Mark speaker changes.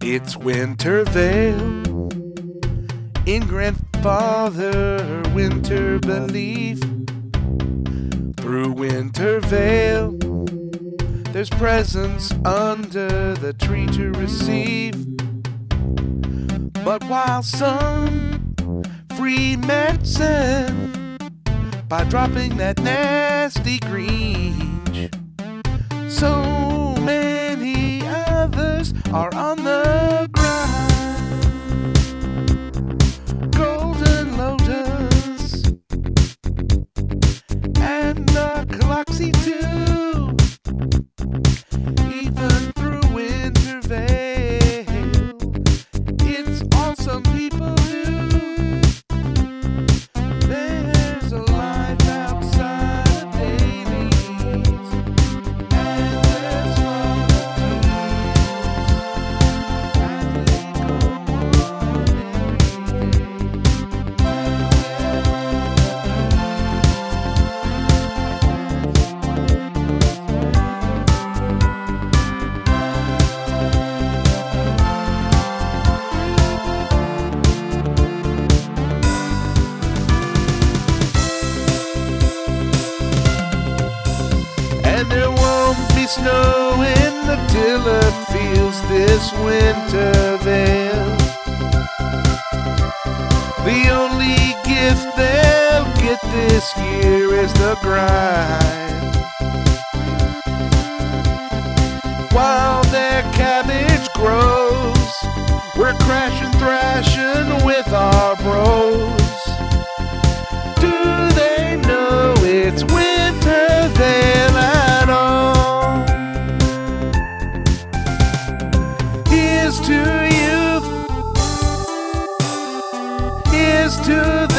Speaker 1: It's Winter Veil in grandfather winter belief. Through Winter Veil, there's presents under the tree to receive. But while some free medicine by dropping that nasty green, so many others are on the And there won't be snow in the tiller fields this winter veil. The only gift they'll get this year is the grind. While their cabbage grows, we're crashing, thrashing Here's to you. Here's to